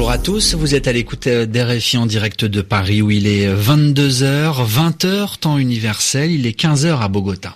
Bonjour à tous, vous êtes à l'écoute d'RFI en direct de Paris où il est 22h, 20h temps universel, il est 15h à Bogota.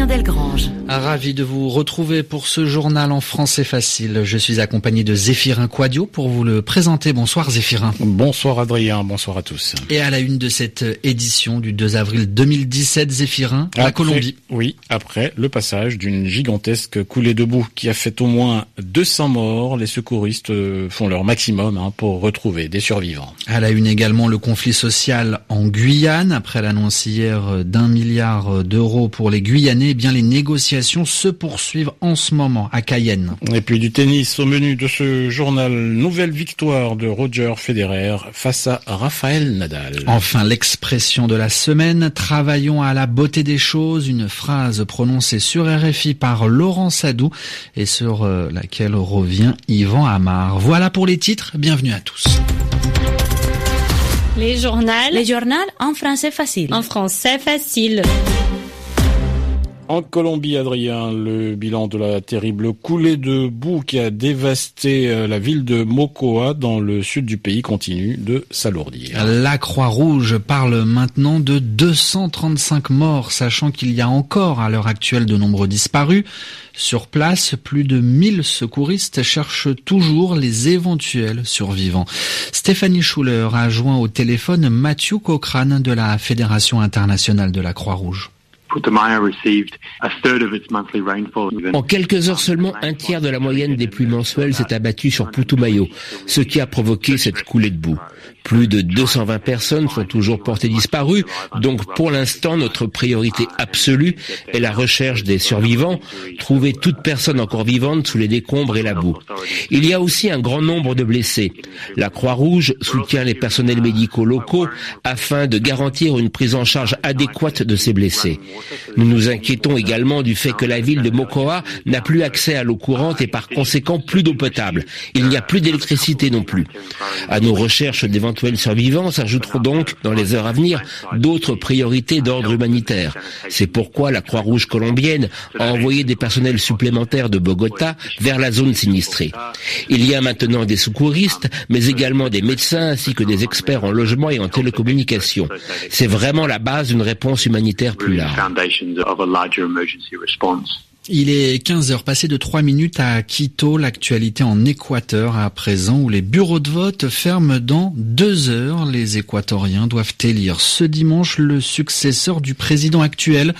Adrien Delgrange. Ravi de vous retrouver pour ce journal en français facile. Je suis accompagné de Zéphirin Quadio pour vous le présenter. Bonsoir Zéphirin. Bonsoir Adrien, bonsoir à tous. Et à la une de cette édition du 2 avril 2017, Zéphirin, la Colombie. Oui, après le passage d'une gigantesque coulée de boue qui a fait au moins 200 morts, les secouristes font leur maximum hein, pour retrouver des survivants. À la une également le conflit social en Guyane, après l'annonce hier d'un milliard d'euros pour les Guyanais, eh bien les négociations se poursuivent en ce moment à Cayenne. Et puis du tennis au menu de ce journal, nouvelle victoire de Roger Federer face à Raphaël Nadal. Enfin, l'expression de la semaine, travaillons à la beauté des choses, une phrase prononcée sur RFI par Laurent Sadou et sur euh, laquelle revient Yvan Amar. Voilà pour les titres, bienvenue à tous. Les journaux. Les journaux en français facile. En français facile. En Colombie, Adrien, le bilan de la terrible coulée de boue qui a dévasté euh, la ville de Mocoa dans le sud du pays continue de s'alourdir. La Croix-Rouge parle maintenant de 235 morts, sachant qu'il y a encore à l'heure actuelle de nombreux disparus. Sur place, plus de 1000 secouristes cherchent toujours les éventuels survivants. Stéphanie Schuller a joint au téléphone Mathieu Cochrane de la Fédération internationale de la Croix-Rouge. En quelques heures seulement, un tiers de la moyenne des pluies mensuelles s'est abattu sur Putumayo, ce qui a provoqué cette coulée de boue. Plus de 220 personnes sont toujours portées disparues, donc pour l'instant notre priorité absolue est la recherche des survivants, trouver toute personne encore vivante sous les décombres et la boue. Il y a aussi un grand nombre de blessés. La Croix-Rouge soutient les personnels médicaux locaux afin de garantir une prise en charge adéquate de ces blessés. Nous nous inquiétons également du fait que la ville de Mocoa n'a plus accès à l'eau courante et par conséquent plus d'eau potable. Il n'y a plus d'électricité non plus. À nos recherches d'éventuels survivants s'ajouteront donc, dans les heures à venir, d'autres priorités d'ordre humanitaire. C'est pourquoi la Croix-Rouge colombienne a envoyé des personnels supplémentaires de Bogota vers la zone sinistrée. Il y a maintenant des secouristes, mais également des médecins ainsi que des experts en logement et en télécommunications. C'est vraiment la base d'une réponse humanitaire plus large. Il est 15 heures passées de 3 minutes à Quito, l'actualité en Équateur à présent où les bureaux de vote ferment dans deux heures. Les Équatoriens doivent élire ce dimanche le successeur du président actuel,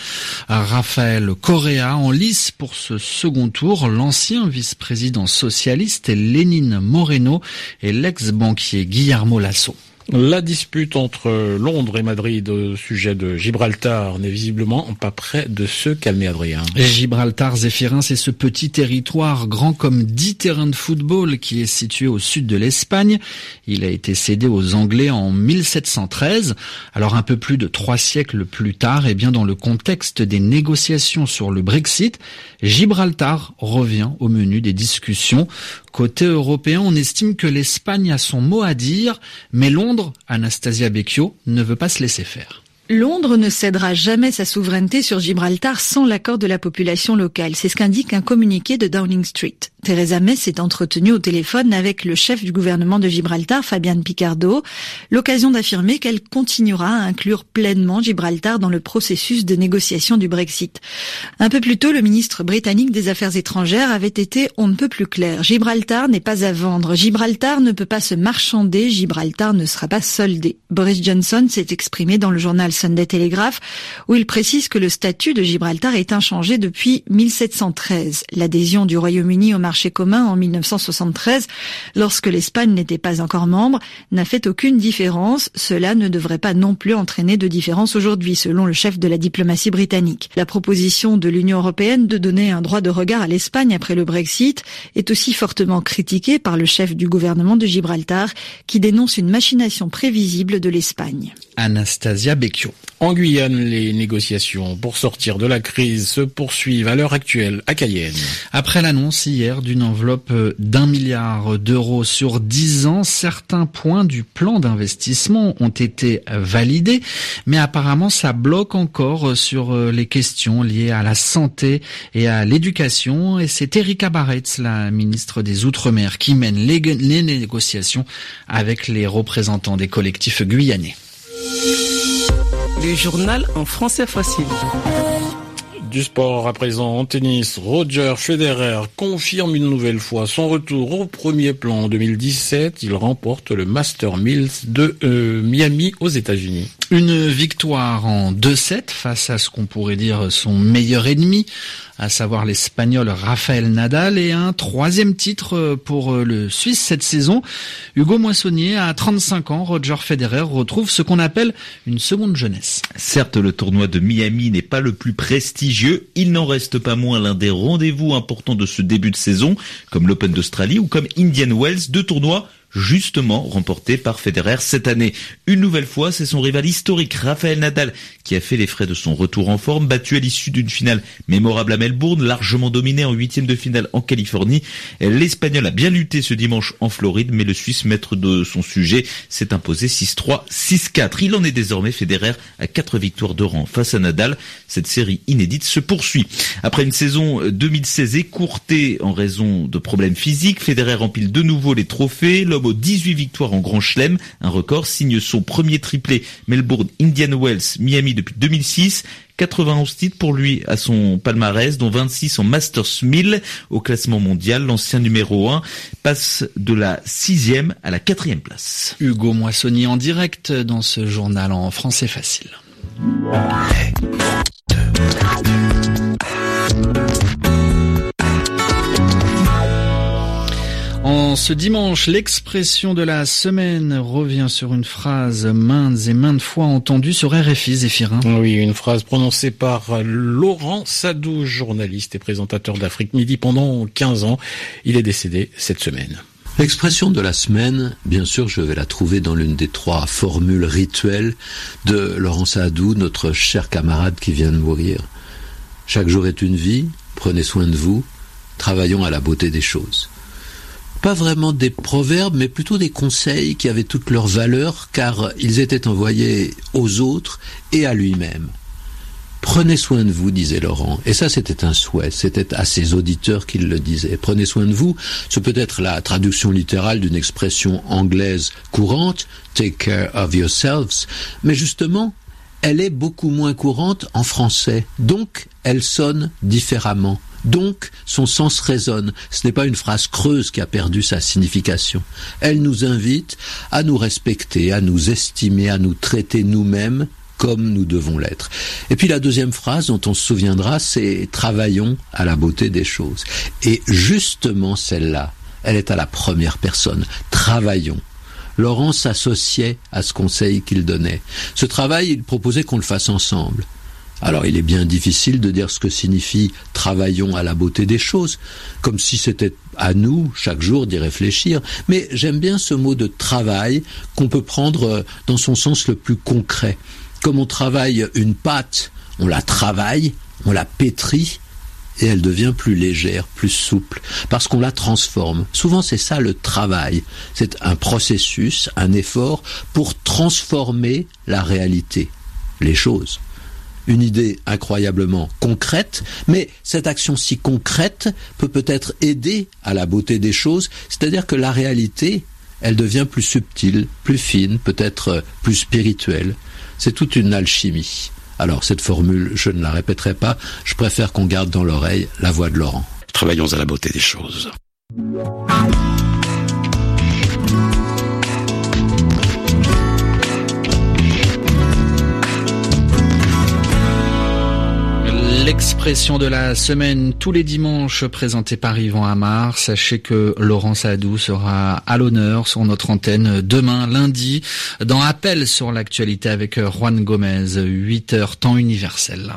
Rafael Correa, en lice pour ce second tour, l'ancien vice-président socialiste Lénine Moreno et l'ex-banquier Guillermo Lasso. La dispute entre Londres et Madrid au sujet de Gibraltar n'est visiblement pas près de se calmer, Adrien. Gibraltar, Zéphirin, c'est ce petit territoire grand comme dix terrains de football qui est situé au sud de l'Espagne. Il a été cédé aux Anglais en 1713. Alors un peu plus de trois siècles plus tard, et eh bien dans le contexte des négociations sur le Brexit, Gibraltar revient au menu des discussions. Côté européen, on estime que l'Espagne a son mot à dire, mais Londres, Anastasia Becchio, ne veut pas se laisser faire. Londres ne cédera jamais sa souveraineté sur Gibraltar sans l'accord de la population locale. C'est ce qu'indique un communiqué de Downing Street. Theresa May s'est entretenue au téléphone avec le chef du gouvernement de Gibraltar, Fabian Picardo, l'occasion d'affirmer qu'elle continuera à inclure pleinement Gibraltar dans le processus de négociation du Brexit. Un peu plus tôt, le ministre britannique des Affaires étrangères avait été on ne peut plus clair. Gibraltar n'est pas à vendre. Gibraltar ne peut pas se marchander. Gibraltar ne sera pas soldé. Boris Johnson s'est exprimé dans le journal Sunday Telegraph où il précise que le statut de Gibraltar est inchangé depuis 1713. L'adhésion du Royaume-Uni au marché commun en 1973, lorsque l'Espagne n'était pas encore membre, n'a fait aucune différence. Cela ne devrait pas non plus entraîner de différence aujourd'hui, selon le chef de la diplomatie britannique. La proposition de l'Union européenne de donner un droit de regard à l'Espagne après le Brexit est aussi fortement critiquée par le chef du gouvernement de Gibraltar, qui dénonce une machination prévisible de l'Espagne. Anastasia En Guyane, les négociations pour sortir de la crise se poursuivent à l'heure actuelle à Cayenne. Après l'annonce hier d'une enveloppe d'un milliard d'euros sur dix ans, certains points du plan d'investissement ont été validés, mais apparemment ça bloque encore sur les questions liées à la santé et à l'éducation. Et c'est Erika Barretz, la ministre des Outre-mer, qui mène les négociations avec les représentants des collectifs guyanais. Le journal en français facile. Du sport à présent en tennis, Roger Federer confirme une nouvelle fois son retour au premier plan en 2017. Il remporte le Master Mills de euh, Miami aux États-Unis. Une victoire en 2-7 face à ce qu'on pourrait dire son meilleur ennemi, à savoir l'Espagnol Rafael Nadal, et un troisième titre pour le Suisse cette saison. Hugo Moissonnier, à 35 ans, Roger Federer retrouve ce qu'on appelle une seconde jeunesse. Certes, le tournoi de Miami n'est pas le plus prestigieux, il n'en reste pas moins l'un des rendez-vous importants de ce début de saison, comme l'Open d'Australie ou comme Indian Wells, deux tournois justement remporté par Federer cette année. Une nouvelle fois, c'est son rival historique, Rafael Nadal, qui a fait les frais de son retour en forme, battu à l'issue d'une finale mémorable à Melbourne, largement dominé en huitième de finale en Californie. L'Espagnol a bien lutté ce dimanche en Floride, mais le Suisse, maître de son sujet, s'est imposé 6-3, 6-4. Il en est désormais Federer à quatre victoires de rang face à Nadal. Cette série inédite se poursuit. Après une saison 2016 écourtée en raison de problèmes physiques, Federer empile de nouveau les trophées. L'homme aux 18 victoires en Grand Chelem, un record, signe son premier triplé Melbourne, Indian Wells, Miami depuis 2006. 91 titres pour lui à son palmarès, dont 26 en Masters 1000 au classement mondial. L'ancien numéro 1 passe de la sixième à la quatrième place. Hugo Moissonnier en direct dans ce journal en français facile. En ce dimanche, l'expression de la semaine revient sur une phrase maintes et maintes fois entendue sur RFI, Zéphirin. Oui, une phrase prononcée par Laurent Sadou, journaliste et présentateur d'Afrique Midi pendant 15 ans. Il est décédé cette semaine. L'expression de la semaine, bien sûr, je vais la trouver dans l'une des trois formules rituelles de Laurent Sadou, notre cher camarade qui vient de mourir. Chaque jour est une vie, prenez soin de vous, travaillons à la beauté des choses pas vraiment des proverbes, mais plutôt des conseils qui avaient toute leur valeur, car ils étaient envoyés aux autres et à lui-même. Prenez soin de vous, disait Laurent. Et ça, c'était un souhait. C'était à ses auditeurs qu'il le disait. Prenez soin de vous. Ce peut être la traduction littérale d'une expression anglaise courante, take care of yourselves. Mais justement, elle est beaucoup moins courante en français. Donc, elle sonne différemment. Donc, son sens résonne. Ce n'est pas une phrase creuse qui a perdu sa signification. Elle nous invite à nous respecter, à nous estimer, à nous traiter nous-mêmes comme nous devons l'être. Et puis la deuxième phrase dont on se souviendra, c'est travaillons à la beauté des choses. Et justement celle-là, elle est à la première personne. Travaillons. Laurent s'associait à ce conseil qu'il donnait. Ce travail, il proposait qu'on le fasse ensemble. Alors il est bien difficile de dire ce que signifie travaillons à la beauté des choses, comme si c'était à nous chaque jour d'y réfléchir, mais j'aime bien ce mot de travail qu'on peut prendre euh, dans son sens le plus concret. Comme on travaille une pâte, on la travaille, on la pétrit, et elle devient plus légère, plus souple, parce qu'on la transforme. Souvent c'est ça le travail, c'est un processus, un effort pour transformer la réalité, les choses une idée incroyablement concrète, mais cette action si concrète peut peut-être aider à la beauté des choses, c'est-à-dire que la réalité, elle devient plus subtile, plus fine, peut-être plus spirituelle. C'est toute une alchimie. Alors cette formule, je ne la répéterai pas, je préfère qu'on garde dans l'oreille la voix de Laurent. Travaillons à la beauté des choses. L'expression de la semaine tous les dimanches présentée par Yvan Amar. Sachez que Laurent Sadou sera à l'honneur sur notre antenne demain lundi dans Appel sur l'actualité avec Juan Gomez, 8 heures temps universel.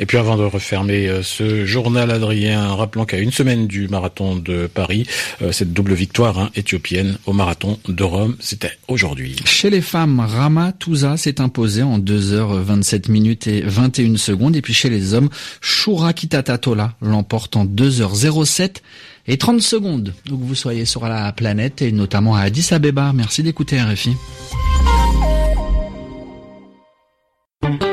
Et puis avant de refermer euh, ce journal Adrien, rappelant qu'à une semaine du marathon de Paris, euh, cette double victoire hein, éthiopienne au marathon de Rome, c'était aujourd'hui. Chez les femmes, Rama Touza s'est imposé en 2h27 minutes et 21 secondes et puis chez les hommes, Shura Kitatatola l'emporte en 2h07 et 30 secondes. Donc vous soyez sur la planète et notamment à Addis Abeba. Merci d'écouter RFI.